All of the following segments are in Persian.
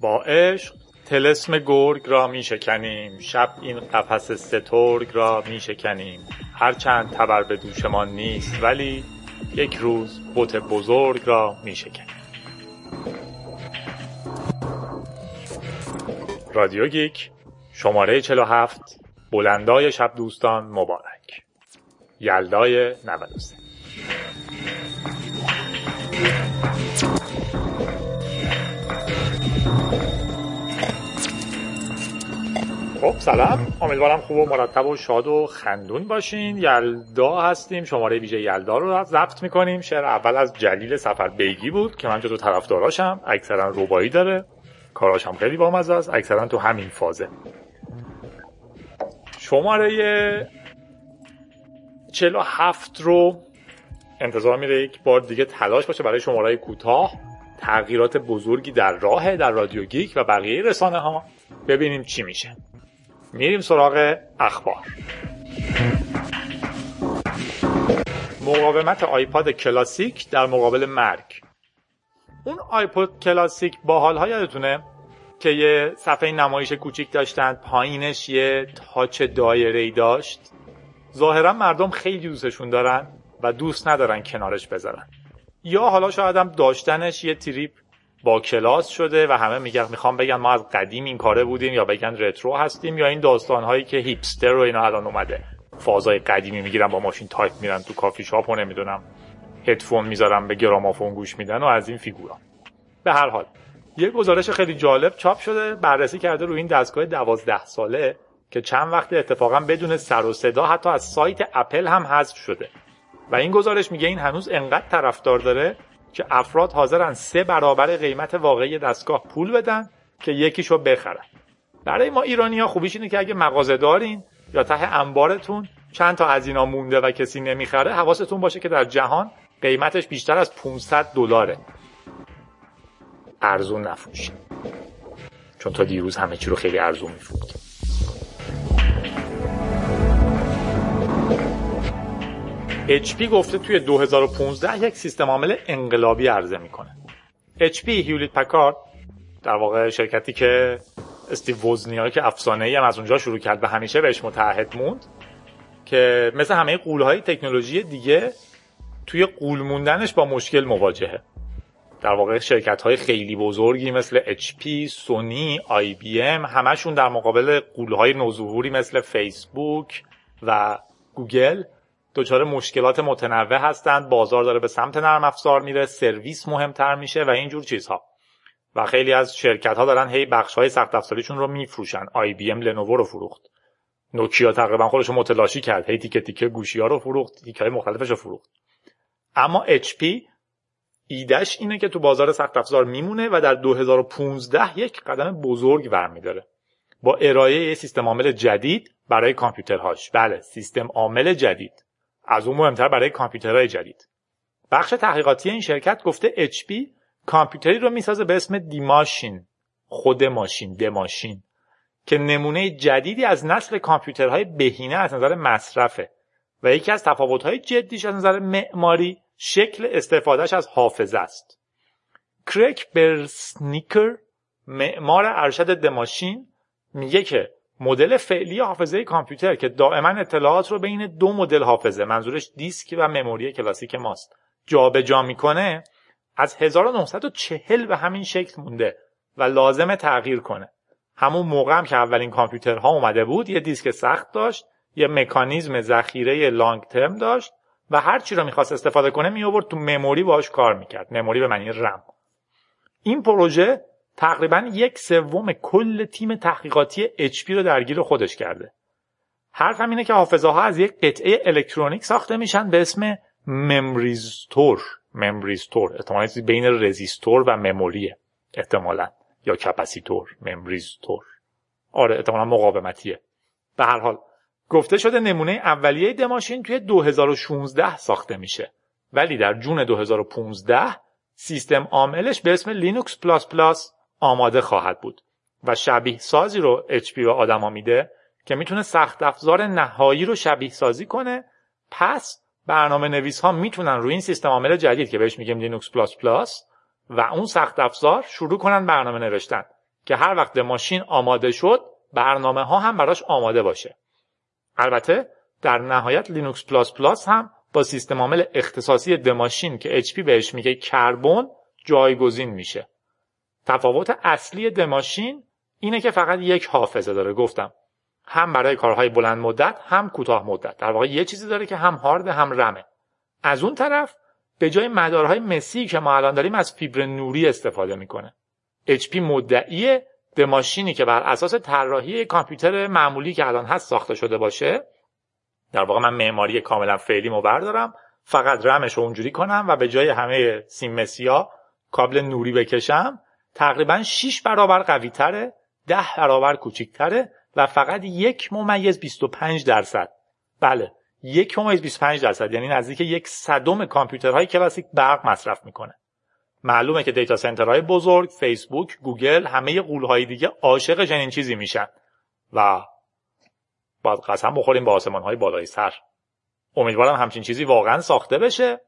با عشق تلسم گرگ را می شکنیم. شب این قفس سترگ را می شکنیم. هرچند تبر به دوشمان نیست ولی یک روز بت بزرگ را می شکنیم. رادیو گیک شماره 47 بلندای شب دوستان مبارک. یلدای 93 خب سلام. امیدوارم خوب و مرتب و شاد و خندون باشین. یلدا هستیم. شماره ویژه یلدا رو ضبط می‌کنیم. شعر اول از جلیل سفر بیگی بود که من جزو طرفداراشم. اکثرا روبایی داره. کاراش هم خیلی بامزه است. اکثرا تو همین فازه. شماره 47 رو انتظار میره یک بار دیگه تلاش باشه برای شماره کوتاه. تغییرات بزرگی در راه در رادیو گیک و بقیه رسانه ها ببینیم چی میشه. میریم سراغ اخبار. مقاومت آیپاد کلاسیک در مقابل مرگ. اون آیپاد کلاسیک با حالها یادتونه که یه صفحه نمایش کوچیک داشتن پایینش یه تاچ دایره داشت. ظاهرا مردم خیلی دوستشون دارن و دوست ندارن کنارش بذارن. یا حالا شاید هم داشتنش یه تریپ با کلاس شده و همه میگن می‌خوام بگن ما از قدیم این کاره بودیم یا بگن retro هستیم یا این داستان هایی که hipster و اینا الان اومده. فازای قدیمی می‌گیرن با ماشین تایپ میرن تو کافی شاپ و نمی‌دونم هدفون می‌ذارن به گرامافون گوش میدن و از این فیگورا. به هر حال یه گزارش خیلی جالب چاپ شده بررسی کرده روی این دستگاه دوازده ساله که چند وقت اتفاقا بدون سر و صدا حتی از سایت اپل هم حذف شده. و این گزارش میگه این هنوز انقدر طرفدار داره که افراد حاضرن سه برابر قیمت واقعی دستگاه پول بدن که یکیشو بخرن. برای ما ایرانی ها خوبیش اینه که اگه مغازه دارین یا ته انبارتون چند تا از اینا مونده و کسی نمی‌خره حواستون باشه که در جهان قیمتش بیشتر از 500 دلاره. ارزون نفروشین چون تا دیروز همه چی رو خیلی ارزون میفروختیم. HP گفته توی 2015 یک سیستم عامل انقلابی عرضه می‌کنه. HP هیولیت پکارد در واقع شرکتی که استیو وزنیا که افسانه ای هم از اونجا شروع کرد و همیشه بهش متحد موند که مثل همه قولهای تکنولوژی دیگه توی قول موندنش با مشکل مواجهه. در واقع شرکت های خیلی بزرگی مثل HP، سونی، ام همشون در مقابل قول های نوظهوری مثل فیسبوک و گوگل دچار مشکلات متنوع هستند. بازار داره به سمت نرم افزار میره. سرویس مهمتر میشه و اینجور چیزها. و خیلی از شرکت ها دارن هی بخش های سخت افزاریشون رو میفروشن. آی بی ام لنوو رو فروخت. نوکیا تقریبا خودش رو متلاشی کرد. هی تیکه تیکه گوشی ها رو فروخت. تیکه های مختلفش رو فروخت. اما HP ایدهش اینه که تو بازار سخت افزار میمونه و در 2015 یک قدم بزرگ برمیداره. با ارائه سیستم عامل جدید برای کامپیوترهاش. بله سیستم عامل جدید. از اون مهمتر برای کامپیوترهای جدید. بخش تحقیقاتی این شرکت گفته HP کامپیوتری رو می‌سازه به اسم دیماشین خود ماشین دماشین که نمونه جدیدی از نسل کامپیوترهای بهینه از نظر مصرفه و یکی از تفاوت‌های جدیش از نظر معماری شکل استفادهش از حافظه است. کرک برسنیکر معمار ارشد دماشین میگه که مدل فعلی حافظه کامپیوتر که دائما اطلاعات رو بین دو مدل حافظه منظورش دیسک و مموری کلاسیک ماست جابجا جا می‌کنه از 1940 به همین شکل مونده و لازم تغییر کنه. همون موقع هم که اولین کامپیوترها اومده بود یه دیسک سخت داشت یه مکانیزم ذخیره لانگ ترم داشت و هر چی رو می‌خواست استفاده کنه می آورد تو مموری باش کار می‌کرد. مموری به معنی رم. این پروژه تقریبا یک سوم کل تیم تحقیقاتی HP رو درگیر خودش کرده. حرف هم اینه که حافظه ها از یک قطعه الکترونیک ساخته میشن به اسم ممریزتور. ممریزتور. احتمالا بین رزیستور و مموریه. احتمالا. یا کپاسیتور. ممریزتور. آره احتمالا مقاومتیه. به هر حال گفته شده نمونه اولیه The Machine توی 2016 ساخته میشه. ولی در جون 2015 سیستم عاملش به اسم لینوکس plus plus آماده خواهد بود و شبیه سازی رو HP به آدما میده که می‌تونه سخت افزار نهایی رو شبیه سازی کنه. پس برنامه نویس ها می‌تونن روی این سیستم عامل جدید که بهش میگیم لینوکس plus plus و اون سخت افزار شروع کنن برنامه نوشتن که هر وقت ماشین آماده شد برنامه ها هم براش آماده باشه. البته در نهایت لینوکس ++ هم با سیستم عامل اختصاصی د ماشین که HP بهش میگه کربن جایگزین میشه. تفاوت اصلی د ماشین اینه که فقط یک حافظه داره. گفتم هم برای کارهای بلند مدت هم کوتاه مدت. در واقع یه چیزی داره که هم هارد هم رمه از اون طرف به جای مدارهای مسی که ما الان داریم از فیبر نوری استفاده می‌کنه. HP مدعی دماشینی که بر اساس طراحی کامپیوتر معمولی که الان هست ساخته شده باشه. در واقع من معماری کاملا فعلی بردارم. فقط رمش رو اونجوری کنم و به جای همه سیم مسیا کابل نوری بکشم. تقریبا 6 برابر قوی تره 10 برابر کوچیکتره و فقط یک ممیز 25 درصد. بله یک ممیز 25 درصد یعنی نزدیک یک صدم کامپیوترهای کلاسیک برق مصرف می‌کنه. معلومه که data center های بزرگ فیسبوک گوگل همه غول‌های دیگه عاشق چنین چیزی میشن. و باید قسم بخوریم با آسمان های بالای سر. امیدوارم همچین چیزی واقعا ساخته بشه.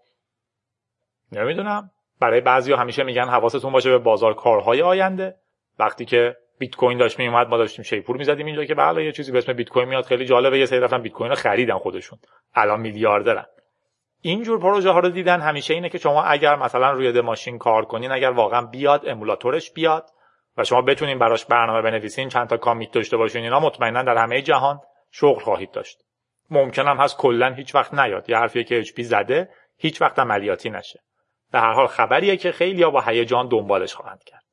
نمی‌دونم. برای بعضی همیشه میگن حواستون باشه به بازار کارهای آینده. وقتی که بیت کوین داشت میومد ما داشتیم شیپور می‌زدیم اینجا که بله یه چیزی به اسم بیت کوین میاد. خیلی جالبه. یه سری رفتن بیت کوین رو خریدن خودشون. الان میلیاردرن اینجور پروژه ها رو دیدن. همیشه اینه که شما اگر مثلا روی ماشین کار کنین اگر واقعا بیاد emulator ش بیاد و شما بتونین براش برنامه بنویسین چند تا commit داشته باشین اینا مطمئنا در همه جهان شغل خواهید داشت. ممکن هم هست کلا هیچ وقت نیاد. یه حرفیه که HP زده هیچ وقت عملیاتی نشه. به هر حال خبریه که خیلی با هیجان دنبالش خواهند کرد.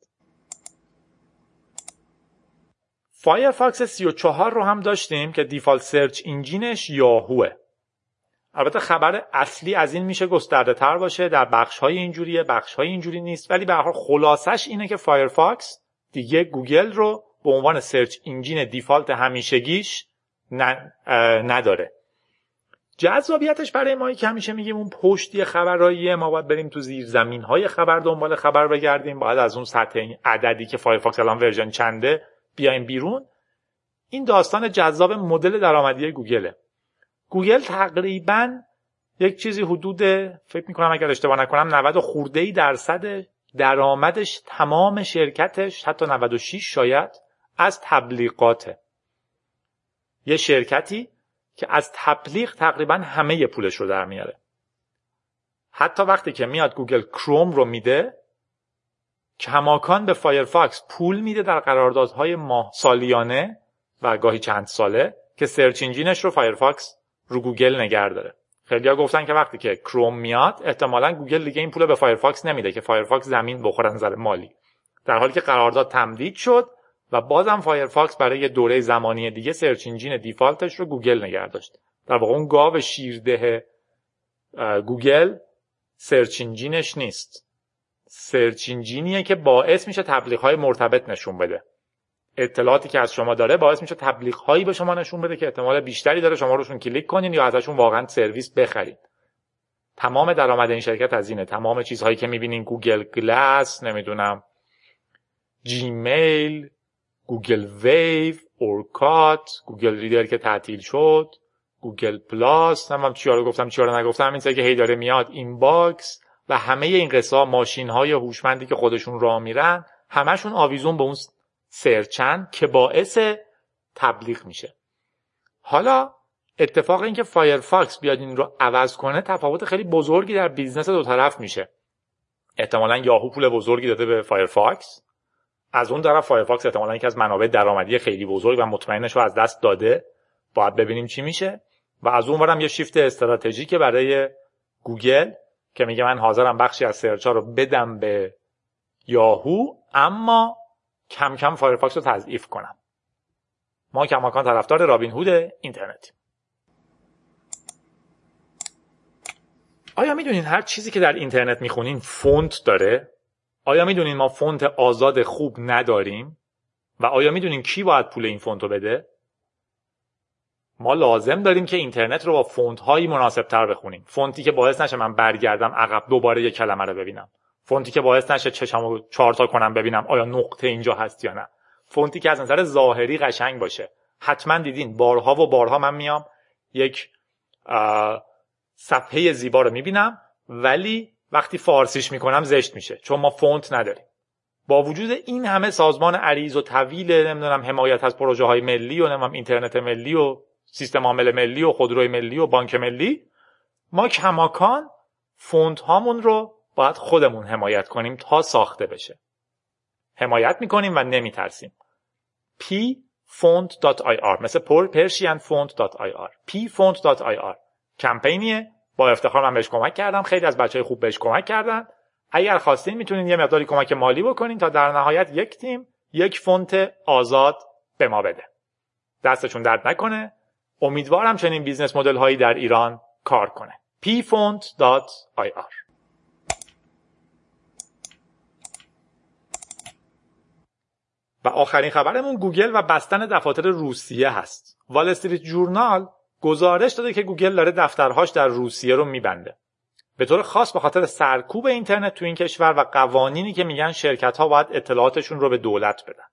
فایرفاکس 34 رو هم داشتیم که default search engine ش یاهوه. البته خبر اصلی از این میشه گسترده تر باشه در بخش های اینجوریه بخش های اینجوری نیست ولی به هر حال خلاصش اینه که فایرفاکس دیگه گوگل رو به عنوان search engine default همیشگیش نداره. جذابیتش برای ما که همیشه میگیم اون پشتی خبراییه ما باید بریم تو زیر زمین های خبر دنبال خبر بگردیم. باید از اون سطح عددی که فایرفاکس الان version چنده بیایم بیرون. این داستان جذاب مدل درآمدی گوگله. گوگل تقریبا یک چیزی حدود فکر می‌کنم اگر اشتباه نکنم 90 خورده ای درصد درآمدش تمام شرکتش حتی 96 شاید از تبلیغاته. یه شرکتی که از تبلیغ تقریبا همه پولش رو در میاره. حتی وقتی که میاد گوگل کروم رو میده کماکان به فایرفاکس پول میده در قراردادهای ماه سالیانه و گاهی چند ساله که search engine ش رو فایرفاکس رو گوگل نگه داره. خیلی ها گفتن که وقتی که کروم میاد احتمالا گوگل دیگه این پول به فایرفاکس نمیده که فایرفاکس زمین بخوره نظر مالی. در حالی که قرارداد تمدید شد و بازم فایرفاکس برای یه دوره زمانی دیگه search engine default ش رو گوگل نگه داشت. در واقع اون گاو شیرده گوگل search engine ش نیست. search engine یه که باعث میشه تبلیغ های مرتبط نشون بده. اطلاعاتی که از شما داره باعث میشه تبلیغ هایی به شما نشون بده که احتمال بیشتری داره شما روشون کلیک کنین یا ازشون واقعا سرویس بخرید تمام درآمد این شرکت از اینه. تمام چیزهایی که می‌بینین Google Glass نمی‌دونم Gmail Google Wave Orkut Google Reader که تعطیل شد Google Plus نمی‌دونم چیا رو گفتم چیا رو نگفتم این که هی داره میاد Inbox و همه این قصه ماشین های هوشمندی که خودشون راه میرن همشون آویزون به اون search ن که باعث تبلیغ میشه. حالا اتفاق این که فایرفاکس بیاد این رو عوض کنه تفاوت خیلی بزرگی در business دو طرف میشه. احتمالا یاهو پول بزرگی داده به فایرفاکس از اون طرف فایرفاکس احتمالا یکی از منابع درآمدی خیلی بزرگ و مطمئنش رو از دست داده. باید ببینیم چی میشه. و از اون ورم یه شیفت استراتژیک برای گوگل که میگه من حاضرم بخشی از search رو بدم به یاهو اما کم کم فایرفاکس رو تضعیف کنم. ما کماکان طرفدار رابین هود اینترنتی آیا می‌دونین هر چیزی که در اینترنت می‌خونین فونت داره؟ آیا می‌دونین ما فونت آزاد خوب نداریم؟ و آیا می‌دونین کی باید پول این فونت رو بده؟ ما لازم داریم که اینترنت رو با فونت هایی مناسب تر بخونیم. فونتی که باعث نشه من برگردم عقب دوباره یه کلمه رو ببینم. فونتی که باعث نشه چشم رو چارتا کنم ببینم آیا نقطه اینجا هست یا نه. فونتی که از نظر ظاهری قشنگ باشه. حتما دیدین بارها و بارها من میام یک صفحه زیبا رو می‌بینم ولی وقتی فارسیش می‌کنم زشت میشه چون ما فونت نداریم. با وجود این همه سازمان عریض و طویل نمی‌دونم حمایت از پروژه های ملی و نمی‌دونم اینترنت ملی و سیستم عامل ملی و خودروی ملی و بانک ملی ما کماکان فونت هامون رو باید خودمون حمایت کنیم تا ساخته بشه. حمایت می‌کنیم و نمیترسیم. Pfont.ir مثل persian font.ir pfont.ir کمپینیه با افتخار من بهش کمک کردم. خیلی از بچه خوب بهش کمک کردن. اگر خواستین می‌تونین یه مقداری کمک مالی بکنین تا در نهایت یک تیم یک فونت آزاد به ما بده. دستشون درد نکنه. امیدوارم چنین business model هایی در ایران کار کنه. pfont.ir و آخرین خبرمون گوگل و بستن دفاتر روسیه هست. وال استریت جورنال گزارش داده که گوگل داره دفترهاش در روسیه رو میبنده به طور خاص به خاطر سرکوب اینترنت تو این کشور و قوانینی که میگن شرکت ها باید اطلاعاتشون رو به دولت بدن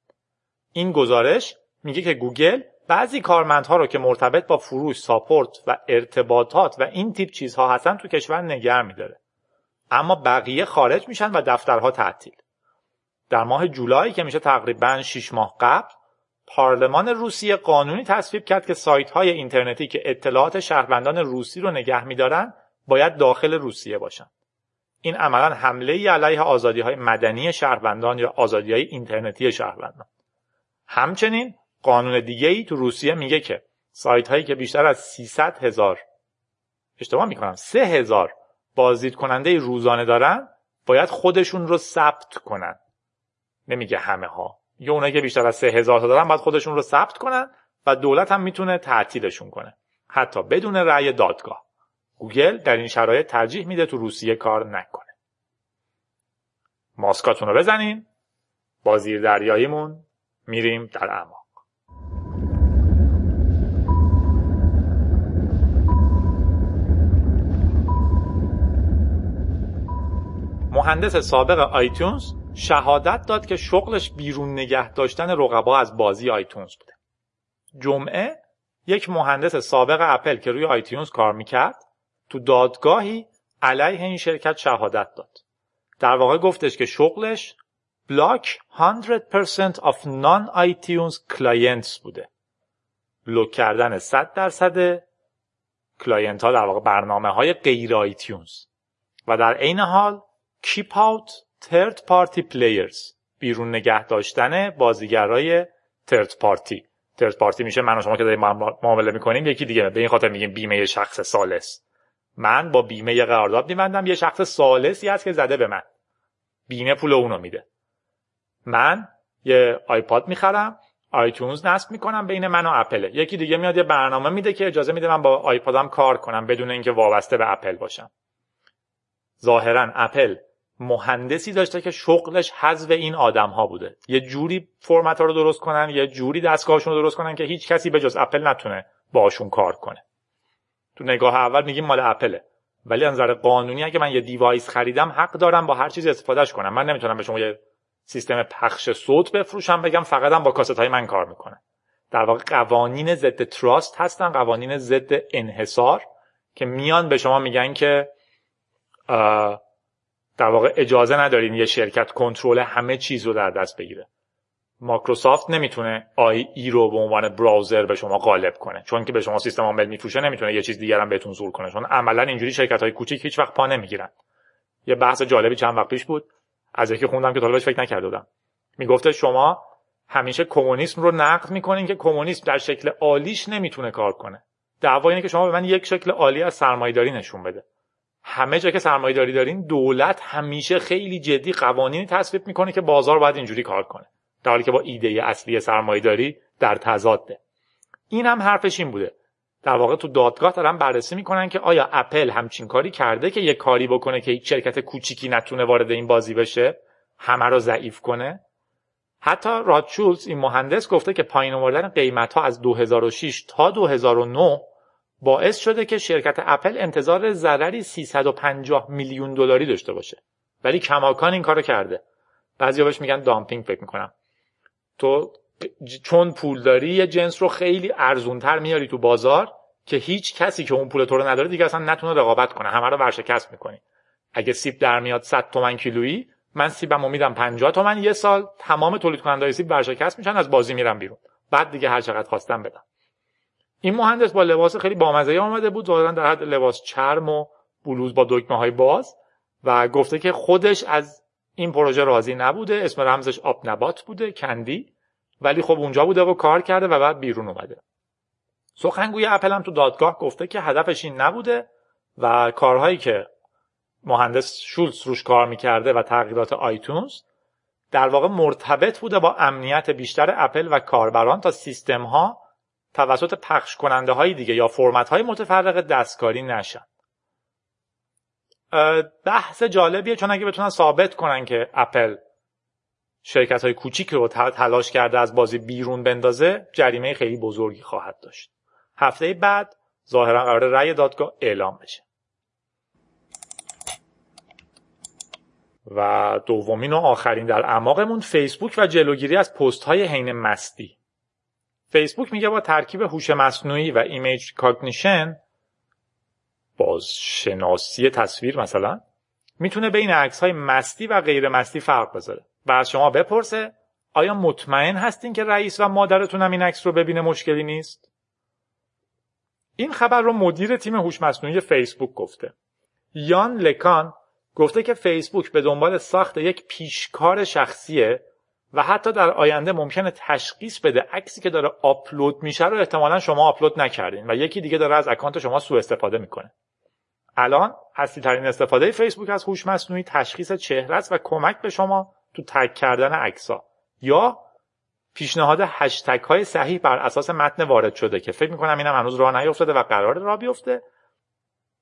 این گزارش میگه که گوگل بعضی کارمندها رو که مرتبط با فروش، support و ارتباطات و این تیپ چیزها هستن تو کشور نگه میداره. اما بقیه خارج میشن و دفترها تعطیل. در ماه جولای که میشه تقریبا 6 ماه قبل پارلمان روسیه قانونی تصویب کرد که سایت های اینترنتی که اطلاعات شهروندان روسی رو نگه میدارن باید داخل روسیه باشن. این عملا حمله ای علیه آزادی های مدنی شهروندان یا آزادی های اینترنتی شهروندان. همچنین قانون دیگه ای تو روسیه میگه که سایت هایی که بیشتر از 300 هزار اشتباه می‌کنم 3 هزار بازدید کننده روزانه دارن باید خودشون رو ثبت کنن نمیگه همه ها یه اونایی که بیشتر از 3 هزار تا دارن باید خودشون رو ثبت کنن و دولت هم می‌تونه تعطیلشون کنه. حتی بدون رأی دادگاه. گوگل در این شرایط ترجیح میده تو روسیه کار نکنه. ماسکاتون رو بزنین. با زیر دریاییمون میریم در اعماق. مهندس سابق آیتونز شهادت داد که شغلش بیرون نگه داشتن رقبا از بازی آیتونز بوده. جمعه یک مهندس سابق اپل که روی آیتونز کار می‌کرد تو دادگاهی علیه این شرکت شهادت داد. در واقع گفتش که شغلش block 100% of non-iTunes clients بوده. block کردن 100 درصد client ها در واقع برنامه های غیر آیتونز و در عین حال keep out third party players. بیرون نگه داشتن بازیگرای third party. Third party میشه من و شما که داریم معامله می‌کنیم یکی دیگه. به این خاطر میگیم بیمه شخص ثالث. من با بیمه قرارداد میبندم یه شخص ثالثی هست که زده به من. بیمه پول اونو میده. من یه آیپاد می‌خرم آیتونز نصب می‌کنم بین من و اپل. یکی دیگه میاد یه برنامه میده که اجازه میده من با آیپادم کار کنم بدون اینکه وابسته به اپل باشم. ظاهرا اپل مهندسی داشته که شغلش حذف این آدم ها بوده. یه جوری فرمت ها رو درست کنن یه جوری دستگاهشون رو درست کنن که هیچ کسی به جز اپل نتونه باشون کار کنه. تو نگاه اول میگیم مال اپله. ولی از نظر قانونی اگه من یه device خریدم حق دارم با هر چیزی استفادهش کنم. من نمی‌تونم به شما یه سیستم پخش صوت بفروشم بگم فقط هم با کاست های من کار می‌کنه. در واقع قوانین ضد trust هستن قوانین ضد انحصار که میان به شما میگن که در واقع اجازه ندارین یه شرکت کنترل همه چیز رو در دست بگیره. مایکروسافت نمی‌تونه آی ای رو به عنوان براوزر به شما غالب کنه چون که به شما سیستم عامل میفروشه نمی‌تونه یه چیز دیگر هم بهتون زور کنه. چون عملا اینجوری شرکت های کوچیک هیچ وقت پا نمی‌گیرن. یه بحث جالبی چند وقت پیش بود. از یکی خوندم که طالبش فکر نکرده بودم. می‌گفته شما همیشه کمونیسم رو نقد می‌کنین که کمونیسم در شکل عالیش نمی‌تونه کار کنه. دعوا اینه که شما به من یک شکل عالی از سرمایه‌داری نشون بده. همه جا که سرمایه داری دارین دولت همیشه خیلی جدی قوانینی تصویب می‌کنه که بازار باید اینجوری کار کنه. در حالی که با ایده اصلی سرمایه داری در تضاده. این هم حرفش این بوده. در واقع تو دادگاه دارن بررسی می‌کنن که آیا اپل همچین کاری کرده که یه کاری بکنه که هیچ شرکت کوچیکی نتونه وارد این بازی بشه؟ همه رو ضعیف کنه؟ حتی راد این مهندس گفته که پایین آوردن قیمت ها از 2006 تا 2009 باعث شده که شرکت اپل انتظار ضرری 350 میلیون دلاری داشته باشه. ولی کماکان این کارو کرده. بعضی بهش میگن دامپینگ فکر می‌کنم. تو چون پول داری یه جنس رو خیلی ارزونتر میاری تو بازار که هیچ کسی که اون پول تو رو نداره دیگه اصلا نتونه رقابت کنه. همه رو ورشکست می‌کنی. اگه سیب در میاد 100 تومن کیلویی من سیبم میدم 50 تومن یه سال تمام تولید کننده سیب ورشکست میشن از بازی میرم بیرون. بعد دیگه هر چقدر خواستم بدم. این مهندس با لباس خیلی بامزه آمده بود ظاهرا در حد لباس چرم و بلوز با دکمه های باز و گفته که خودش از این پروژه راضی نبوده اسم رمزش آب نبات بوده کندی ولی خب اونجا بوده و کار کرده و بعد بیرون اومده. سخنگوی اپل هم تو دادگاه گفته که هدفش این نبوده و کارهایی که مهندس شولز روش کار می‌کرده و تغییرات آیتونز در واقع مرتبط بوده با امنیت بیشتر اپل و کاربران تا سیستم ها توسط پخش کننده های دیگه یا فرمت های متفرق دستکاری نشن. بحث جالبیه چون اگه بتونن ثابت کنن که اپل شرکت های کوچیک رو تلاش کرده از بازی بیرون بندازه جریمه خیلی بزرگی خواهد داشت. هفته بعد ظاهرا قرار رأی دادگاه اعلام بشه. و دومین و آخرین در اعماقمون فیسبوک و جلوگیری از پست های حین مستی. فیسبوک میگه با ترکیب هوش مصنوعی و image recognition بازشناسی تصویر مثلا می‌تونه بین عکس های مستی و غیر مستی فرق بذاره. و از شما بپرسه آیا مطمئن هستین که رئیس و مادرتون هم این عکس رو ببینه مشکلی نیست؟ این خبر رو مدیر تیم هوش مصنوعی فیسبوک گفته. یان لکون گفته که فیسبوک به دنبال ساخت یک پیشکار شخصیه و حتی در آینده ممکنه تشخیص بده عکسی که داره آپلود میشه رو احتمالا شما آپلود نکردین و یکی دیگه داره از اکانت شما سوء استفاده می‌کنه. الان اصلی ترین استفاده فیسبوک از هوش مصنوعی تشخیص چهره است و کمک به شما تو تگ کردن عکسا یا پیشنهاد هشتگ های صحیح بر اساس متن وارد شده که فکر می‌کنم اینم هنوز راه نیفتاده و قرار راه بیفته.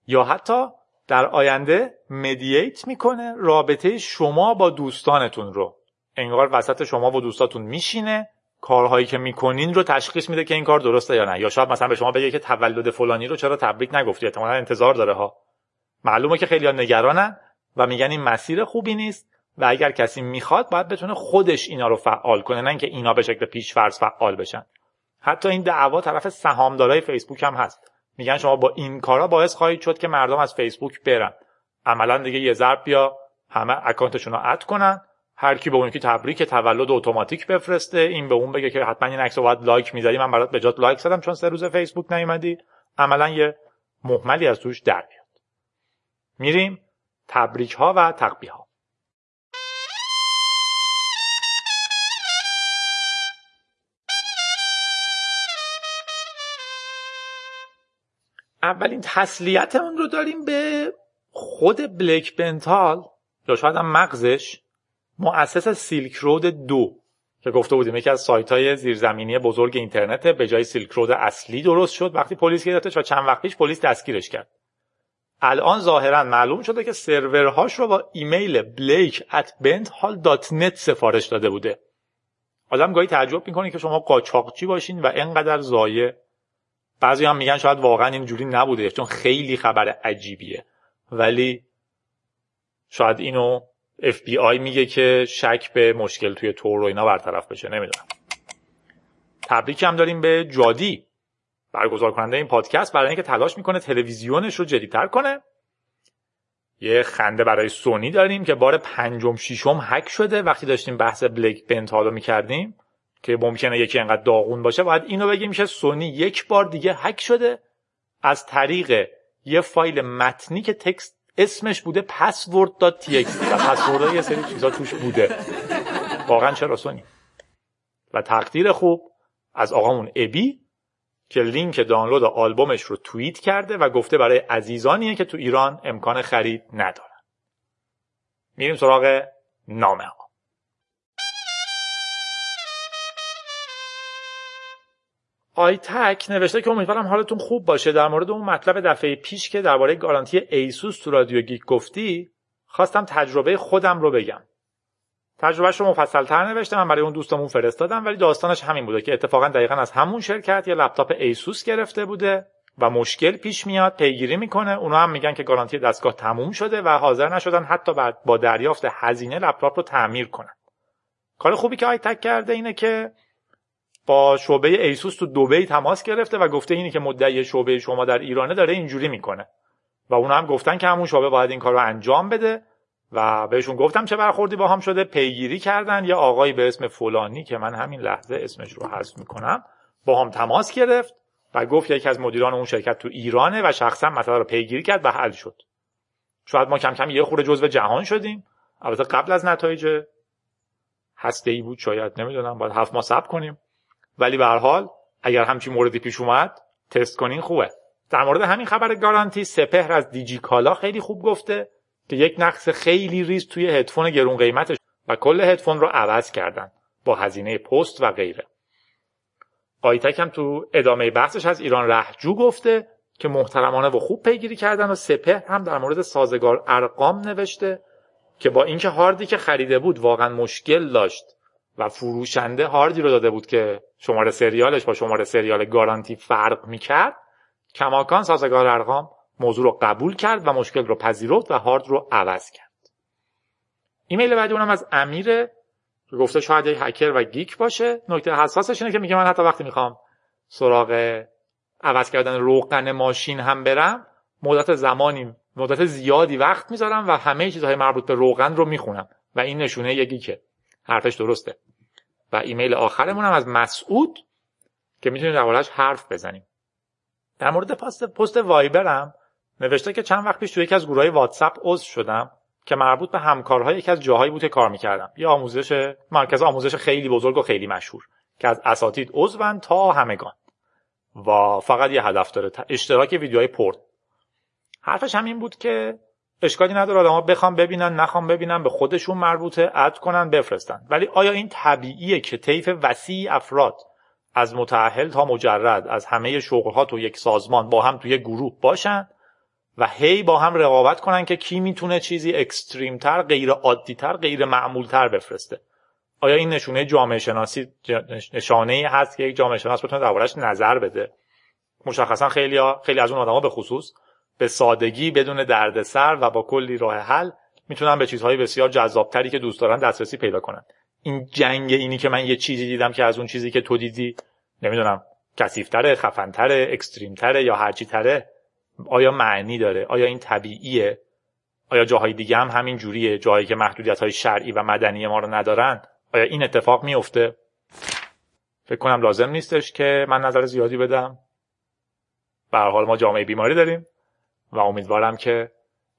یا حتی در آینده مدییت می‌کنه رابطه شما با دوستانتون رو. انگار وسط شما و دوستاتون میشینه کارهایی که می‌کنین رو تشخیص میده که این کار درسته یا نه. یا شاید مثلا به شما بگه که تولد فلانی رو چرا تبریک نگفتی؟ احتمالا انتظار داره ها. معلومه که خیلی نگرانن و میگن این مسیر خوبی نیست و اگر کسی می‌خواد باید بتونه خودش اینا رو فعال کنه نه اینکه اینا به شکل پیش فرض فعال بشن. حتی این دعوا طرف سهامدارای فیسبوک هم هست. میگن شما با این کارا باعث خواهید شد که مردم از فیسبوک برن. عملا دیگه یه ضرب بیا همه account شون رو add کنن هر کی به اون که تبریک تولد اتوماتیک بفرسته این به اون بگه که حتما این عکس رو باید لایک می‌ذاری من برات به جات لایک زدم چون سه روز فیسبوک نیومدی. عملا یه محملی از توش در میاد میریم تبریک ها و تقبیح ها اولین تسلیتمون رو داریم به خود بلک بنتال. یا شاید هم مغزش. مؤسس سیلک رود دو که گفته بودیم یکی از سایت های زیرزمینی بزرگ اینترنت به جای سیلک رود اصلی درست شد وقتی پلیس گرفتش و چند وقت پیش پلیس دستگیرش کرد. الان ظاهرا معلوم شده که سرورهاش رو با ایمیل بلیک at بنتهال سفارش داده بوده. آدم گاهی تعجب می‌کنه که شما قاچاقچی باشین و انقدر زایه بعضی هم میگن شاید واقعا اینجوری نبوده چون خیلی خبر عجیبیه. ولی شاید اینو FBI میگه که شک به مشکل توی تور و اینا برطرف بشه نمی‌دونم. تبریک هم داریم به جادی. برگزار کننده این پادکست برای اینکه تلاش می‌کنه تلویزیونش رو جدیتر کنه. یه خنده برای سونی داریم که بار پنجم ششم هک شده. وقتی داشتیم بحث بلک بنتالو می‌کردیم که ممکنه یکی انقدر داغون باشه باید اینو بگیم میشه سونی یک بار دیگه هک شده. از طریق یه فایل متنی که تکست اسمش بوده password.txt و پسورد یه سری چیزا توش بوده. واقعا چرا سونی و تقدیر خوب از آقامون ابی که لینک دانلود آلبومش رو توییت کرده و گفته برای عزیزانیه که تو ایران امکان خرید ندارن. میریم سراغ نامه ها. آیتک نوشته که امیدوارم حالتون خوب باشه. در مورد اون مطلب دفعه پیش که درباره گارانتی ایسوس تو رادیو گیک گفتی خواستم تجربه خودم رو بگم. تجربهش رو مفصلتر نوشته من برای اون دوستمون فرستادم ولی داستانش همین بوده که اتفاقا دقیقا از همون شرکت یه لپتاپ ایسوس گرفته بوده و مشکل پیش میاد پیگیری می‌کنه. اونا هم میگن که گارانتی دستگاه تموم شده و حاضر نشدن حتی بعد با دریافت هزینه لپتاپ رو تعمیر کنن. کار خوبی که آیتک کرده اینه که با شعبه ایسوس تو دوبی تماس گرفته و گفته اینی که مدعی شعبه شما در ایرانه داره اینجوری می‌کنه. و اونا هم گفتن که همون شعبه باید این کار رو انجام بده و بهشون گفتم چه برخوردی با هم شده پیگیری کردن. یا آقایی به اسم فلانی که من همین لحظه اسمش رو حذف می‌کنم با هم تماس گرفت و گفت یکی از مدیران اون شرکت تو ایرانه و شخصا مسئله رو پیگیری کرد و حل شد. شاید ما کم کم یه خورده جزو جهان شدیم. البته قبل از نتایج هسته ای بود شاید نمی‌دونم باید هفت ماه صبر کنیم. ولی به هر حال اگر همچین موردی پیش اومد تست کنین خوبه. در مورد همین خبر گارانتی سپهر از دیجی کالا خیلی خوب گفته که یک نقص خیلی ریز توی هدفون گرون قیمتش و کل هدفون رو عوض کردن با هزینه پست و غیره. آیتک هم تو ادامه بحثش از ایران رهجو گفته که محترمانه و خوب پیگیری کردن و سپهر هم در مورد سازگار ارقام نوشته که با اینکه هاردی که خریده بود واقعا مشکل داشت و فروشنده هاردی رو داده بود که شماره سریالش با شماره سریال گارانتی فرق می‌کرد. کماکان سازگار ارقام موضوع رو قبول کرد و مشکل رو پذیرفت و هارد رو عوض کرد. ایمیل بعدی اونم از امیر گفته شاید یک هکر و گیک باشه. نکته حساسش اینه که میگه من حتی وقتی می‌خوام سراغ عوض کردن روغن ماشین هم برم مدت زمانی مدت زیادی وقت می‌ذارم و همه چیزهای مربوط به روغن رو می‌خونم و این نشونه یکی که حرفش درسته. و ایمیل آخرمون هم از مسعود که می‌تونیم دربارهش حرف بزنیم. در مورد پست پست وایبرم نوشته که چند وقت پیش تو یکی از گروه واتساپ عضو شدم که مربوط به همکارهای یکی از جاهایی بود که کار می‌کردم. یه آموزش مرکز آموزش خیلی بزرگ و خیلی مشهور که از اساتید عضون تا همگان. و فقط یه هدف داره اشتراک ویدیوهای پورت حرفش هم این بود که اشکالی نداره. آدم‌ها بخوام ببینن نخوام ببینن به خودشون مربوطه اد کنن بفرستن. ولی آیا این طبیعیه که طیف وسیع افراد از متأهل تا مجرد از همه شغلها تو یک سازمان با هم تو یک گروه باشن و هی با هم رقابت کنن که کی می‌تونه چیزی اکستریم تر غیر عادی تر غیر معمول تر بفرسته؟ آیا این نشونه جامعه شناسی نشانه ای هست که یک جامعه شناس بتونه دربارش نظر بده؟ مشخصا خیلی خیلی از اون آدما به خصوص به سادگی بدون دردسر و با کلی راه حل می‌تونن به چیزهای بسیار جذابتری که دوست دارن دسترسی پیدا کنن. این جنگ اینی که من یه چیزی دیدم که از اون چیزی که تو دیدی نمی‌دونم کثیفتره خفنتره اکستریمتره یا هرچی تره آیا معنی داره؟ آیا این طبیعیه؟ آیا جاهای دیگه هم همین جوریه؟ جایی که محدودیت های شرعی و مدنی ما رو ندارن آیا این اتفاق میفته فکر کنم لازم نیستش که من نظر زیادی بدم. به حال ما جامعه بیماری داریم. و امیدوارم که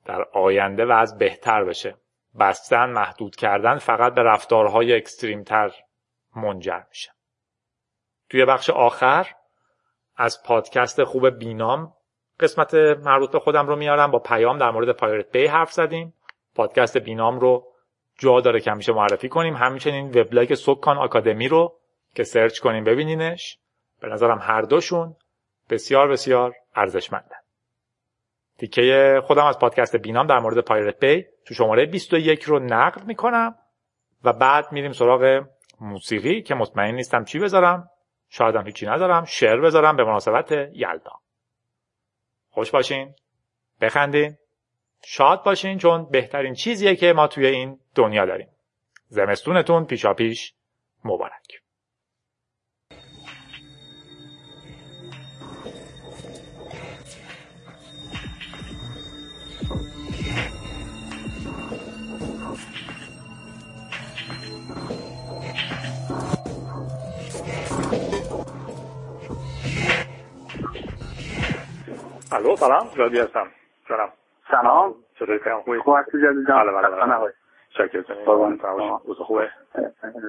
در آینده وضع بهتر بشه. بستن محدود کردن فقط به رفتارهای اکستریمتر منجر میشه. توی بخش آخر از پادکست خوب بینام قسمت مربوط به خودم رو میارم. با پیام در مورد Pirate Bay حرف زدیم. پادکست بینام رو جا داره که همیشه معرفی کنیم. همچنین وبلاگ سکان آکادمی رو که search کنیم ببینینش. به نظرم هر دوشون بسیار بسیار ارزشمندن. تیکه خودم از پادکست بینام در مورد Pirate Bay تو شماره 21 رو نقل می‌کنم و بعد میریم سراغ موسیقی که مطمئن نیستم چی بذارم. شایدم هیچی ندارم شعر بذارم به مناسبت یلدا. خوش باشین. بخندین. شاد باشین چون بهترین چیزیه که ما توی این دنیا داریم. زمستونتون پیشا پیش مبارک. الو سلام جادی هستم جانم سلام چطوری کنم خوبی خوب هستی جادی جان بله بله بله شکر خوبه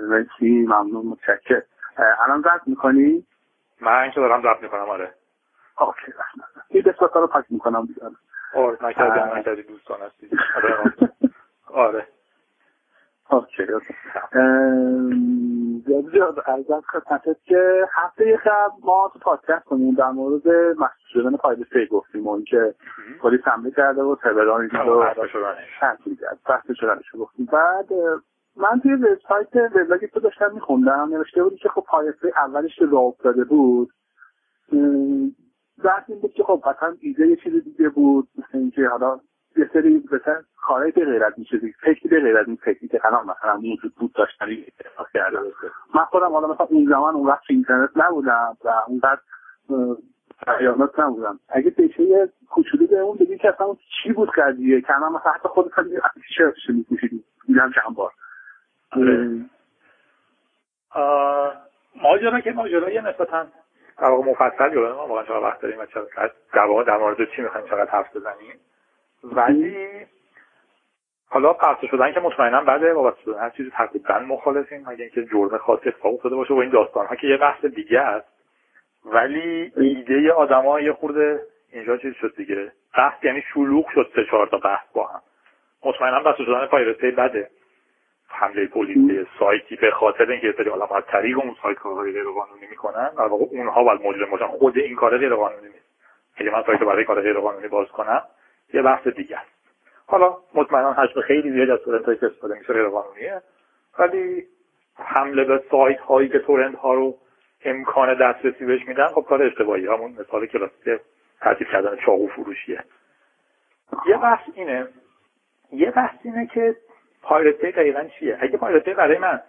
مرسی ممنون متشکر الان ضبط می‌کنی من که دارم ضبط می‌کنم آره اوکی این قسمت رو پاک می‌کنم دیگه آره نکردی نکردی دوستان هستی آره زیاد ارزم خدمتت که هفته قبل ما تو پادکست کنیم در مورد محسوس شدن فایل سی گفتیم و اینکه پلیس حمله کرده و تهران این رو بحث شدنش رو گفتیم. بعد من توی وبسایت وبلاگ تو داشتم میخوندم. نوشته بودی که خب پایسته اولش که راه افتاده بود. بحث این بود که خب قطعا ایده یه چیز دیگه بود. مثل اینکه حالا یه سری مثلا کارهای به غیر از این چیزی فکری به غیر از این فکری که الان مثلا موجود بود داشتن اتفاق کرده من خودم حالا مثلا اون زمان اون وقت اینترنت نبودم و اونقدر پیامت نبودم. اگه پیشه کوچولو بهمون بگید که اصلا چی بود قضیه؟ که من مثلا حتی خود خیلی تیشرتش میپوشیدیم دیدم چند بار. ماجرا که ماجرا یه نسبتا در واقع مفصل یا ما واقعا چقدر وقت داریم و چقدر در واقع در مورد چی می‌خوایم چقدر حرف بزنیم؟ ولی حالا پرسه شدن که مطمئنا بله وابسته شدن هر چیزی تقریبا مخالفیم مگه اینکه جرم خاصی اتفاق افتاده باشه و این داستان ها که یه بحث دیگه است. ولی ایده آدما یه خورده اینجا چیز شد دیگه. بحث یعنی شلوغ شد سه چهار تا بحث با هم. مطمئنا بسته شدن پایرسی بده. حمله پلیس سایتی به خاطر اینکه سری آدم از طریق اون سایت کارهای غیر قانونی می‌کنن در واقع اونها باید مجرم باشن. خود این کار غیر قانونی نیست. اگه من سایت برای کار غیر قانونی باز کنم یه بحث دیگه است. حالا مطمئنا حجم خیلی زیادی از تورنت هایی که استفاده میشه غیر قانونیه. ولی حمله به سایت هایی که تورنت ها رو امکان دسترسی بهش میدن خب کار اشتباهی. همون مثال کلاسیک ترتیب کردن چاقو فروشیه. یه بحث اینه. یه بحث اینه که پایرت دقیقا چیه؟ اگه پایرت برای من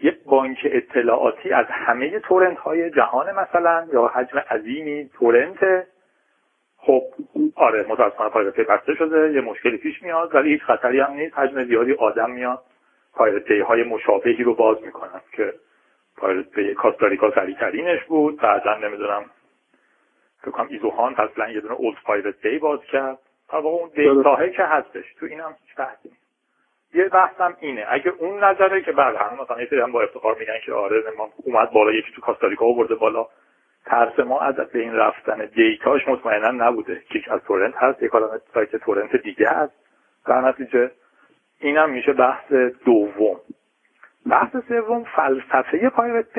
یه بانک اطلاعاتی از همه تورنت های جهان مثلا یا حجم عظیمی تورنت خب آره متاسفانه پایرت بسته شده یه مشکلی پیش میاد ولی هیچ خطری هم نیست. حجم زیادی آدم میاد پایرت های مشابهی رو باز می‌کنن که پایرت پی کاستاریکا سریعترینش بود. بعدا نمی‌دونم فکر کنم ایزوهان اصلا یه دونه اولد پایرت دی باز کرد. تا اون دیتاهی که هستش تو اینم هیچ بحثی یه بحثم اینه اگه اون نظره که بله همون مثلا یه هم با افتخار میگن که آره ما اومد بالا یکی تو کاستاریکا آورده بالا. ترس ما از بین رفتن data ش مطمئنا نبوده. که از تورنت هست یک عالم سایت تورنت دیگه هست. در نتیجه اینم میشه بحث دوم. بحث سوم فلسفه Pirate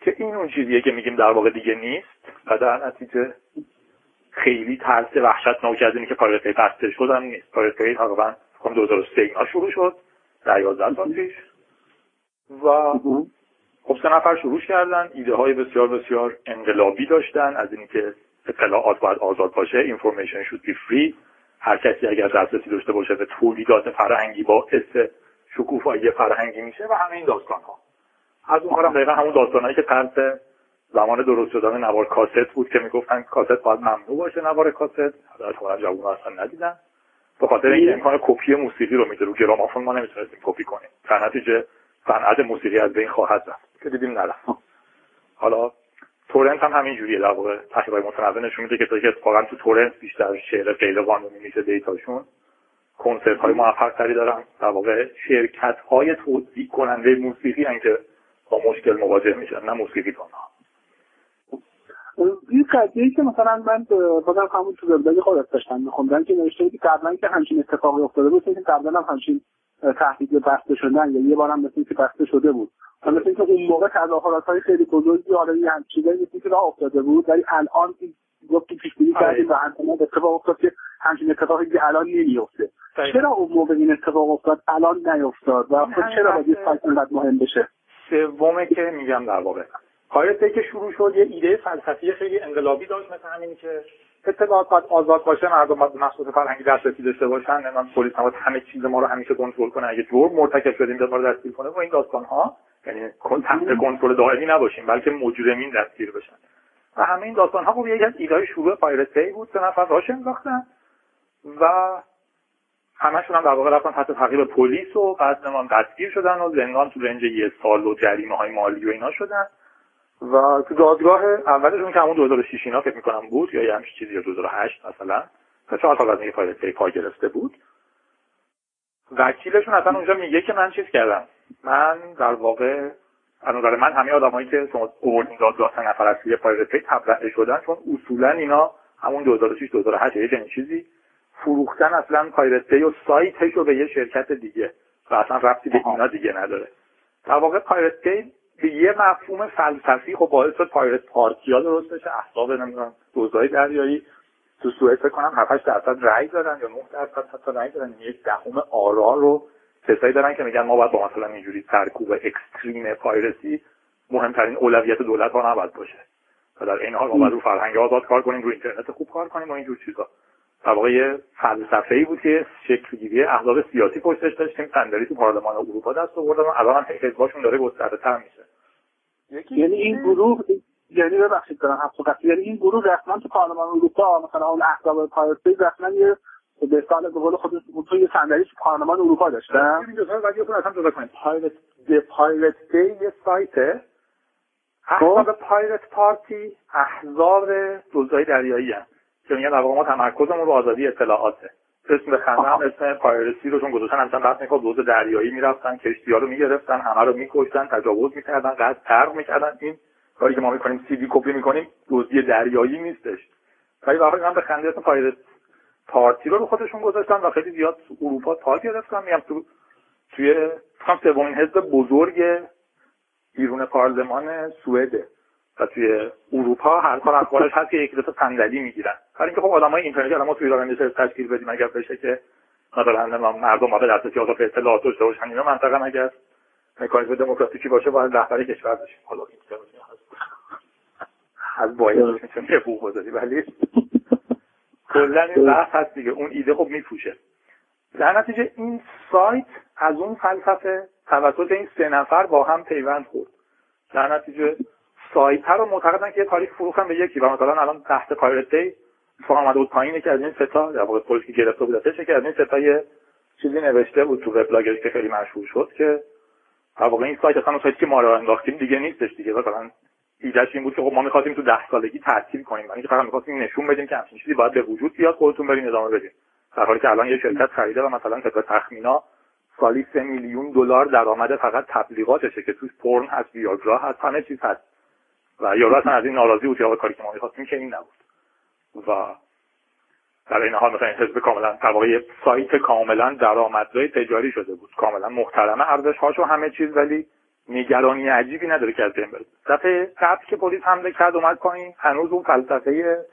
که این اون چیزیه که میگیم در واقع دیگه نیست و در نتیجه خیلی ترس وحشتناک از اینی که Pirate Bay بسته شد هم نیست. Pirate Bay تقریبا 2003 اینا شروع شد. در 11 سال پیش. و خب سه نفر شروع کردن ایده های بسیار بسیار انقلابی داشتن. از اینکه اطلاعات باید آزاد باشه information should be free هر کسی اگر دسترسی داشته باشه به تولیدات فرهنگی باعث شکوفایی فرهنگی میشه و همه این داستان ها از اون کارم دقیقا همون داستانهایی که طرز زمان درست شدن نوار کاست بود که می‌گفتن کاست باید ممنوع باشه نوار کاست. حالا جوون اصلا ندیدن. به خاطر اینکه امکان کپی موسیقی رو میده رو گرامافون ما نمی‌تونستیم کپی کنیم. در نتیجه صنعت موسیقی از بین خواهد رفت. که دیدیم نرفت. حالا تورنت هم همین جوریه. در واقع تحقیقات متنوع نشون میده که اتفاقا تو تورنت بیشتر شعر غیر قانونی میشه دیتاشون کنسرت های موفق تری دارن. در واقع شرکت های توزیع کننده موسیقی هم که با مشکل مواجه میشن نه موسیقی ها این قضیه که مثلا من بازم همون تو وبلاگ خودت داشتم میخوندم که نوشته بودی قبلا که همچین اتفاقی افتاده بود که قبلا هم همچین تهدید بسته شدن یا یه بارم مثل که بسته شده بود. مثل اینکه اون موقع تظاهرات های خیلی بزرگی حالا یه همچین چیزایی مثل که راه افتاده بود ولی الان گفت که پیش بینی کردیم و همچنان اتفاق افتاد که همچین اتفاقی که الان نمیفته چرا اون موقع این اتفاق افتاد؟ الان نیفتاد و خب چرا باید این مهم بشه؟ سومه که میگم در واقع. پایرسی که شروع شد یه ایده فلسفی خیلی انقلابی داشت مثل همینی که اطلاعات باید آزاد باشه مردم باید محصول فرهنگی دسترسی داشته باشن نمی‌دونم پلیس نباید همه چیز ما رو همیشه کنترل کنه اگه جرم مرتکب شدیم ما رو دستگیر کنه و این داستان ها یعنی تحت کنترل دائمی نباشیم بلکه مجرمین دستگیر بشن. و همه این داستان ها خب یکی از ایده های شروع پایرسی بود سه نفر راش انداختن و همشون هم در واقع رفتن تحت تعقیب پلیس و بعد نمام دستگیر شدن و زندان تو رنج یه سال و جریمه های مالی و اینا شدن. و تو دادگاه اولشون که همون 2006 اینا فکر می‌کنم بود یا یه همچین چیزی یا 2008 مثلا تا چهار سال از فایل پی پا گرفته بود. وکیلشون اصلا اونجا میگه که من چیز کردم. من در واقع از نظر من همه آدمایی که این دادگاه سه نفر از یه پایرت تبرئه شدن چون اصولا اینا همون 2006 2008 یه چنین چیزی فروختن اصلا پایرت و سایتش رو به یه شرکت دیگه و اصلا ربطی به اینا دیگه نداره. در واقع پایرت به یه مفهوم فلسفی خب باعث شد پایرت پارتیا درست بشه احزاب نمی‌دونم دوزای دریایی. تو سوئد فکر کنم 7 درصد رأی دارن یا 9 درصد حتی رأی دارن یک دهم آرا رو کسایی دارن که میگن ما باید با مثلا اینجوری سرکوب اکستریم پایرسی مهمترین اولویت دولت ها نباید باشه. و در این حال ما باید رو فرهنگ آزاد کار کنیم رو اینترنت خوب کار کنیم و اینجور چیزا. در واقع یه فلسفه ای بود که شکلگیری احزاب سیاسی پشتش داشتیم صندلی تو پارلمان اروپا دست آوردن و الان هم حزباشون داره گسترده تر میشه یعنی این گروه یعنی ببخشید دارم حرف یعنی این گروه رسما تو پارلمان اروپا مثلا اون احزاب پایرسی رسما یه به سال به قول خود تو یه صندلی تو پارلمان اروپا داشتن؟ این دو تا بعد یه اصلا جدا کنید. پایرت دی پایرت دی یه سایت. احزاب خب. پایرت پارتی احزاب دزدای دریایی هست که میگن در ما تمرکزمون رو آزادی اطلاعاته. اسم خنده هم اسم پایرسی رو چون گذاشتن همچنان بحث می‌کنم دوز دریایی می‌رفتن کشتی ها رو می‌گرفتن همه رو میکشتن تجاوز می‌کردن قد ترق می‌کردن. این کاری که ما می‌کنیم سی دی کپی می‌کنیم دزدی دریایی نیستش. ولی واقعا من به خنده اسم پایرت پارتی رو رو خودشون گذاشتن و خیلی زیاد اروپا تا گرفتن. میگم تو توی سومین حزب بزرگ بیرون پارلمان سوئده و توی اروپا هر کار اخبارش هست که یک دو صندلی می‌گیرن. برای اینکه خب آدمای اینترنتی ما توی ایران میشه تشکیل بدیم. اگر بشه که مثلا مردم ما به دست سیاست به اطلاعات داشته باشن اینا منطقه اگر مکانیزم دموکراتیکی باشه باید رهبر کشور بشه. حالا این از باید میشه حقوق بذاری ولی کلا این بحث هست دیگه. اون ایده خب میپوشه در نتیجه این سایت از اون فلسفه توسط این سه نفر با هم پیوند خورد. در نتیجه سایت رو معتقدن که تاریخ فروختن به یکی و مثلا الان تحت پایرت دی آمده بود پایینه که از این ستا در واقع پلیس که گرفته بودتش که از این ستا یه چیزی نوشته بود تو وبلاگش که خیلی مشهور شد که در واقع این سایت اصلا سایتی که ما رو انداختیم دیگه نیستش دیگه. مثلا ایدهش این بود که خب ما می‌خواستیم تو ده سالگی تعطیل کنیم. یعنی فقط می‌خواستیم نشون بدیم که همچین چیزی باید به وجود بیاد خودتون برین ادامه بدین. در حالی که الان یه شرکت خریده و مثلا طبق تخمینا سالی سه میلیون دلار درآمد فقط تبلیغاتشه که توش پرن هست ویاگرا هست همه چیز هست. و یارو اصلا از این ناراضی بود یا کاری که ما می‌خواستیم که این نبود. و در این حال مثلا این حزب کاملا در سایت کاملا درآمدزای تجاری شده بود. کاملا محترمه ارزش هاشو همه چیز ولی نگرانی عجیبی نداره که از بین بره. دفعه قبل که پلیس حمله کرد اومد پایین. هنوز اون فلسفه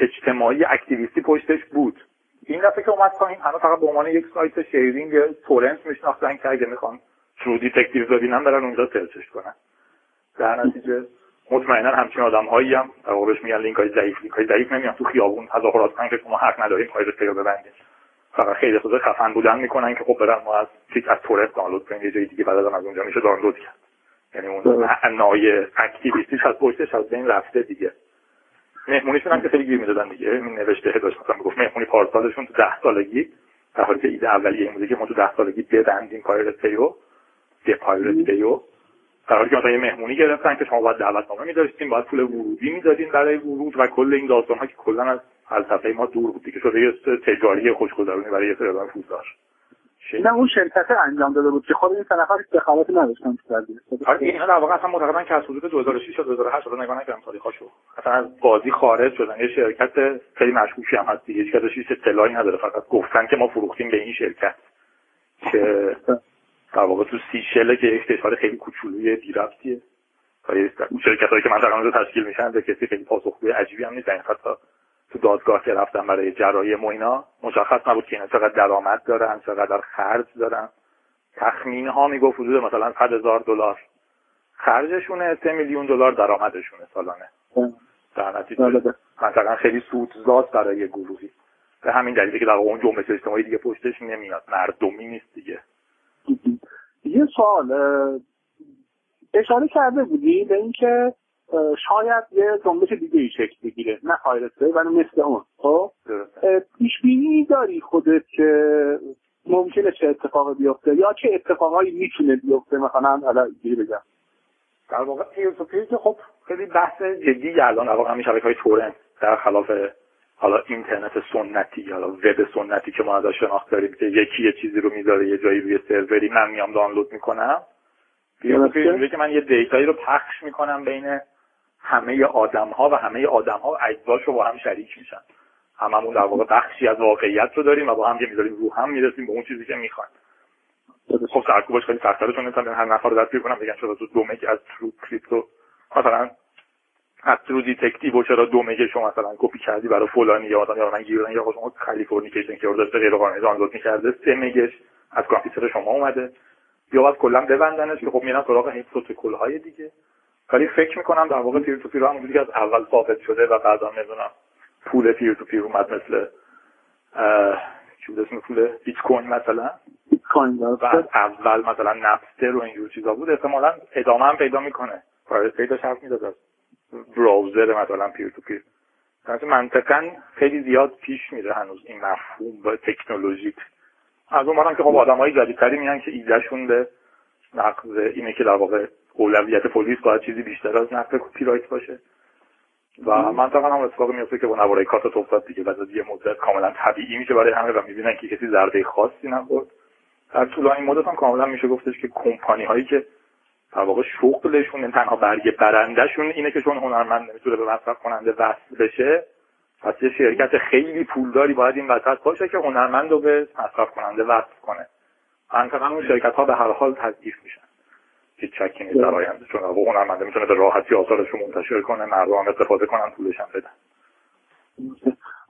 اجتماعی activist ی پشتش بود. این دفعه که اومد پایین هنوز فقط به عنوان یک سایت sharing torrent میشناختن که اگه می‌خوان True Detective ببینن برن اونجا search ش کنن. در نتیجه مطمئنا همچین آدم هایی هم در میگن لینک های ضعیف. لینک های ضعیف نمیان تو خیابون. تظاهرات کنن که ما حق نداریم Pirate رو ببندیم فقط خیلی خود خفن بودن می‌کنن که خب برن ما از چیز از torrent دانلود کنیم یه جای دیگه بعد از اونجا میشه دانلود کرد. یعنی اون نای activist یش از پشتش از بین رفته دیگه. مهمونیشون هم که خیلی گیر می‌دادن دیگه. این نوشته داشت مثلا می‌گفت مهمونی پارسالشون تو ده سالگی در حالی که ایده اولیه این بوده که ما تو ده سالگی ببندیم Pirate Bay و. ده پایرت پیو. در حالی که مثلا یه مهمونی گرفتن که شما باید دعوتنامه میداشتیم باید پول ورودی می‌دادین برای ورود و کل این داستان ها که کلا از فلسفه ما دور بود. دیگه شده یه تجاری خوشگذرونی برای یه سری آدم پولدار نه اون شرکت انجام داده بود که خود این سه نفر دخالتی نداشتن تو آره اینا در واقع اصلا معتقدن که از حدود 2006 تا 2008 رو نگاه نکردم تاریخاشو اصلا از بازی خارج شدن. یه شرکت خیلی مشکوکی هم هست دیگه. هیچ اطلاعی نداره. فقط گفتن که ما فروختیم به این شرکت. که در واقع تو سیشله که یک کشور خیلی کوچولوی بی‌ربطیه. شرکت هایی که من در تشکیل میشن به کسی خیلی پاسخگوی عجیبی هم نیست. حتی تو دادگاه که رفتن برای جرایی موینا مشخص نبود که اینا چقدر درآمد دارن چقدر خرج دارن. تخمین ها می‌گفت حدود مثلا 100 هزار دلار خرجشونه 3 میلیون دلار درآمدشونه سالانه. در نتیجه بله. مثلا خیلی سودزاد برای گروهی. به همین دلیلی که در اون جنبش اجتماعی دیگه پشتش نمیاد. مردمی نیست دیگه. یه سوال اشاره کرده بودی به اینکه شاید یه جنبش دیگه ای شکل بگیره نه پایرسه ولی مثل اون. خب؟ پیش بینی داری خودت که ممکنه چه اتفاقی بیفته یا چه اتفاقایی می‌تونه بیفته؟ مثلا حالا اینجوری بگم. در واقع پیر که خب خیلی بحث جدی الان در واقع همین شبکه های تورنت در خلاف حالا اینترنت سنتی حالا وب سنتی که ما ازش شناخت داریم که یکی یه چیزی رو می‌ذاره یه جایی روی سروری من میام دانلود می‌کنم. پیر که من یه دیتایی رو پخش می‌کنم بین همه آدم ها و همه آدم ها اجزاش رو با هم شریک میشن. هممون در واقع بخشی از واقعیت رو داریم و با هم یه می‌ذاریم رو هم می‌رسیم به اون چیزی که می‌خوایم. خب سرکوبش خیلی سختره چون مثلا هر نفر رو دستگیر کنم بگن چرا تو دو مگ از ترو کریپتو مثلا از True Detective و چرا دو مگ شما مثلا کپی کردی برای فلانی یا مثلا یا من گیرن یا شما Californication که داشته غیر قانونی دانلود می‌کرده سه مگش از کامپیوتر شما اومده. یا باید کلا ببندنش که خب میرن سراغ این پروتکل های دیگه. ولی فکر می‌کنم در واقع peer to peer همونجوری که از اول ثابت شده و بعدا نمی‌دونم پول peer to peer اومد مثل چی بود اسم پول؟ بیت کوین مثلا از اول مثلا Napster و اینجور چیزا بود احتمالا ادامه هم پیدا می‌کنه. Pirate پیدا حرف می‌داد. براوزر مثلا پیر تو پیر منطقا خیلی زیاد پیش میره هنوز این مفهوم با تکنولوژیک. از اون که خب آدم های جدیدتری میان که ایدهشون به نقض اینه که در واقع اولویت پلیس باید چیزی بیشتر از نقض کپی رایت باشه. و منطقا هم اتفاق میفته که با نوارای کارت افتاد دیگه بعد از یه مدت کاملا طبیعی میشه برای همه و می‌بینن که کسی ضربه خاصی نخورد در طولانی مدت هم کاملا میشه گفتش که کمپانی هایی که در واقع شغلشون این تنها برگ برندهشون اینه که چون هنرمند نمی‌تونه به مصرف کننده وصل بشه پس یه شرکت خیلی پولداری باید این وسط باشه که هنرمند رو به مصرف کننده وصل کنه. منطقا اون شرکت ها به هر حال تضعیف میشن. هیچ چکی نیست در آینده چون هنرمنده می‌تونه به راحتی آثارش رو منتشر کنه مردم استفاده کنن پولش هم بدن.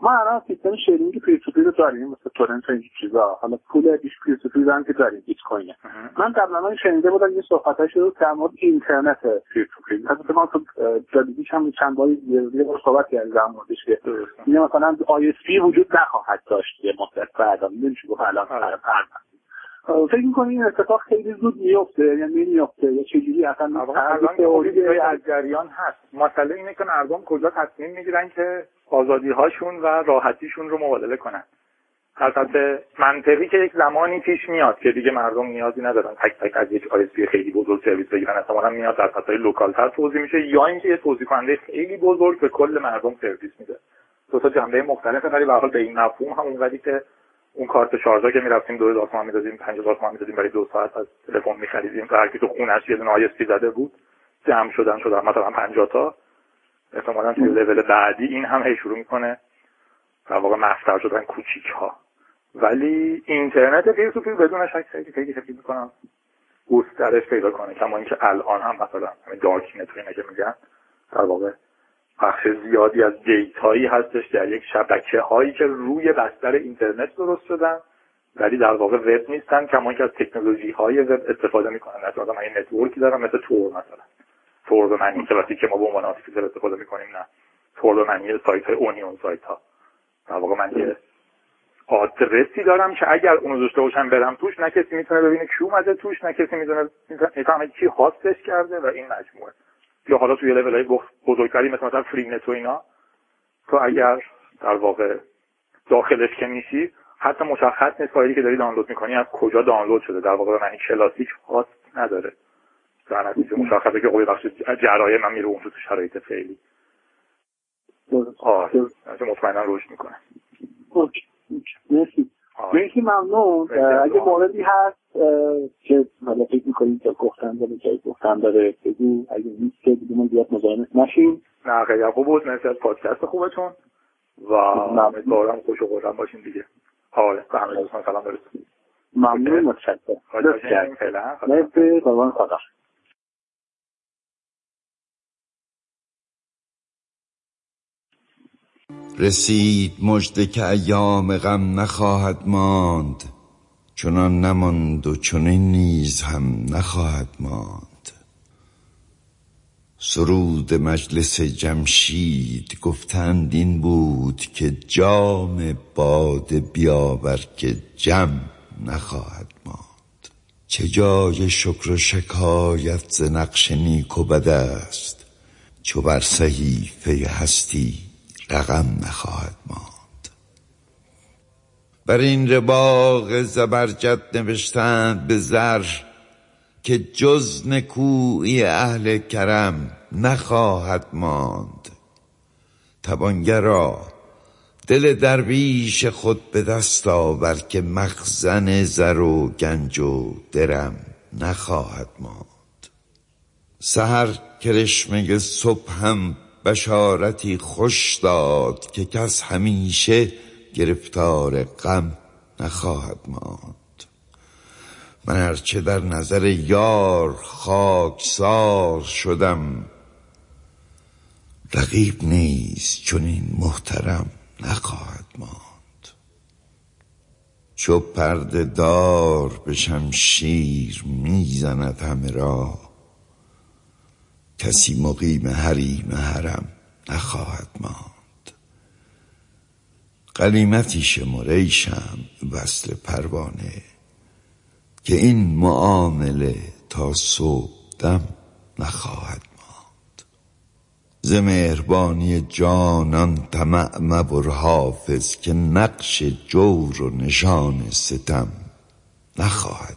ما الان سیستم شیرینگ پیر تو پیر رو داریم مثل تورنت و این چیزا. حالا پول بیش پیر تو پیر هم که داریم بیت کوینه من قبلا شنیده بودم یه صحبتش رو در مورد اینترنت peer to peer مثلا ما تو جدیدیش هم چند باری یه بار صحبت کردیم در موردش که مثلا ISP وجود نخواهد داشت یه مدت. بعدا نمیشه گفت؟ الان آره. فکر می‌کنی این اتفاق خیلی زود میفته یعنی نمیفته یا چجوری؟ اصلا تئوری از جریان هست. مسئله اینه که مردم کجا تصمیم می‌گیرن که آزادی هاشون و راحتیشون رو مبادله کنن. البته منطقی که یک زمانی پیش میاد که دیگه مردم نیازی ندارن تک تک از یک ISP خیلی بزرگ سرویس بگیرن. احتمالا میاد در سطح local تر توزیع میشه یا اینکه یه توزیع کننده خیلی بزرگ به کل مردم سرویس میده. دو تا جنبه مختلفه ولی به حال به این مفهوم هم اونقدری که اون کارت شارژا که می‌رفتیم 2000 تومان می‌دادیم 5000 تومان می‌دادیم برای دو ساعت از تلفن میخریدیم. و هر کی تو خونش یه دونه ISP زده بود جمع شدن شدن مثلا 50 تا. احتمالا توی لول بعدی این هم هی شروع می‌کنه در واقع مفتر شدن کوچیک ها ولی اینترنت peer to peer بدون شک خیلی خیلی خیلی می‌کنم. گسترش پیدا کنه. کما اینکه الان هم مثلا همین dark net که میگن در واقع بخش زیادی از data یی هستش در یک شبکه هایی که روی بستر اینترنت درست شدن ولی در واقع وب نیستن کما اینکه از تکنولوژی های وب استفاده می‌کنن. مثلا من network ی دارم مثل Tor مثلا. Tor به معنی که ما به عنوان artificial استفاده می‌کنیم نه. Tor به معنی سایت های onion سایت ها در واقع من یه آدرسی دارم که اگر اونو داشته باشم برم توش نه کسی می‌تونه ببینه کی اومده توش نه کسی می‌تونه می‌فهمه کی host ش کرده و این مجموعه. یا حالا توی لول های بزرگتری مثل مثلا Freenet و اینا تو اگر در واقع داخلش که میشی حتی مشخص نیست فایلی که داری دانلود می‌کنی از کجا دانلود شده. در واقع به معنی کلاسیک host نداره. در نتیجه مشخصه که قوی بخش جرایم من میره اون تو شرایط فعلی. آره مطمئنا رشد می‌کنه. مرسی. مرسی ممنون. اگه موردی هست که حالا فکر می‌کنید که گفتن داره جایی گفتن داره بگو. اگه نیست که دیگه ما زیاد مزاحمت نشیم. نه خیلی خوب بود. مرسی از پادکست خوبتون. و امیدوارم خوش و خورم باشین دیگه. آره به همه دوستان سلام برسید ممنون متشکرم. مرسی قربان خدا. رسید مژده که ایام غم نخواهد ماند. چنان نماند و چنین نیز هم نخواهد ماند. سرود مجلس جمشید گفتند این بود که جام باده بیاور که جم نخواهد ماند. چه جای شکر و شکایت ز نقش نیک و بد است چو بر صحیفه هستی رقم نخواهد ماند. بر این رباق زبرجد نوشتند به زر که جز نکوی اهل کرم نخواهد ماند. توانگرا دل درویش خود به دست آور که مخزن زر و گنج و درم نخواهد ماند. سهر کرشمه صبح هم بشارتی خوش داد که کس همیشه گرفتار غم نخواهد ماند. من هرچه در نظر یار خاکسار شدم رقیب نیست چون این محترم نخواهد ماند. چو پرده دار به شمشیر می‌زند همه را کسی مقیم حریم حرم نخواهد ماند. قلیمتی شمر شم وصل پروانه که این معامله تا صبح دم نخواهد ماند. ز مهربانی جانان طمع مبر حافظ که نقش جور و نشان ستم نخواهد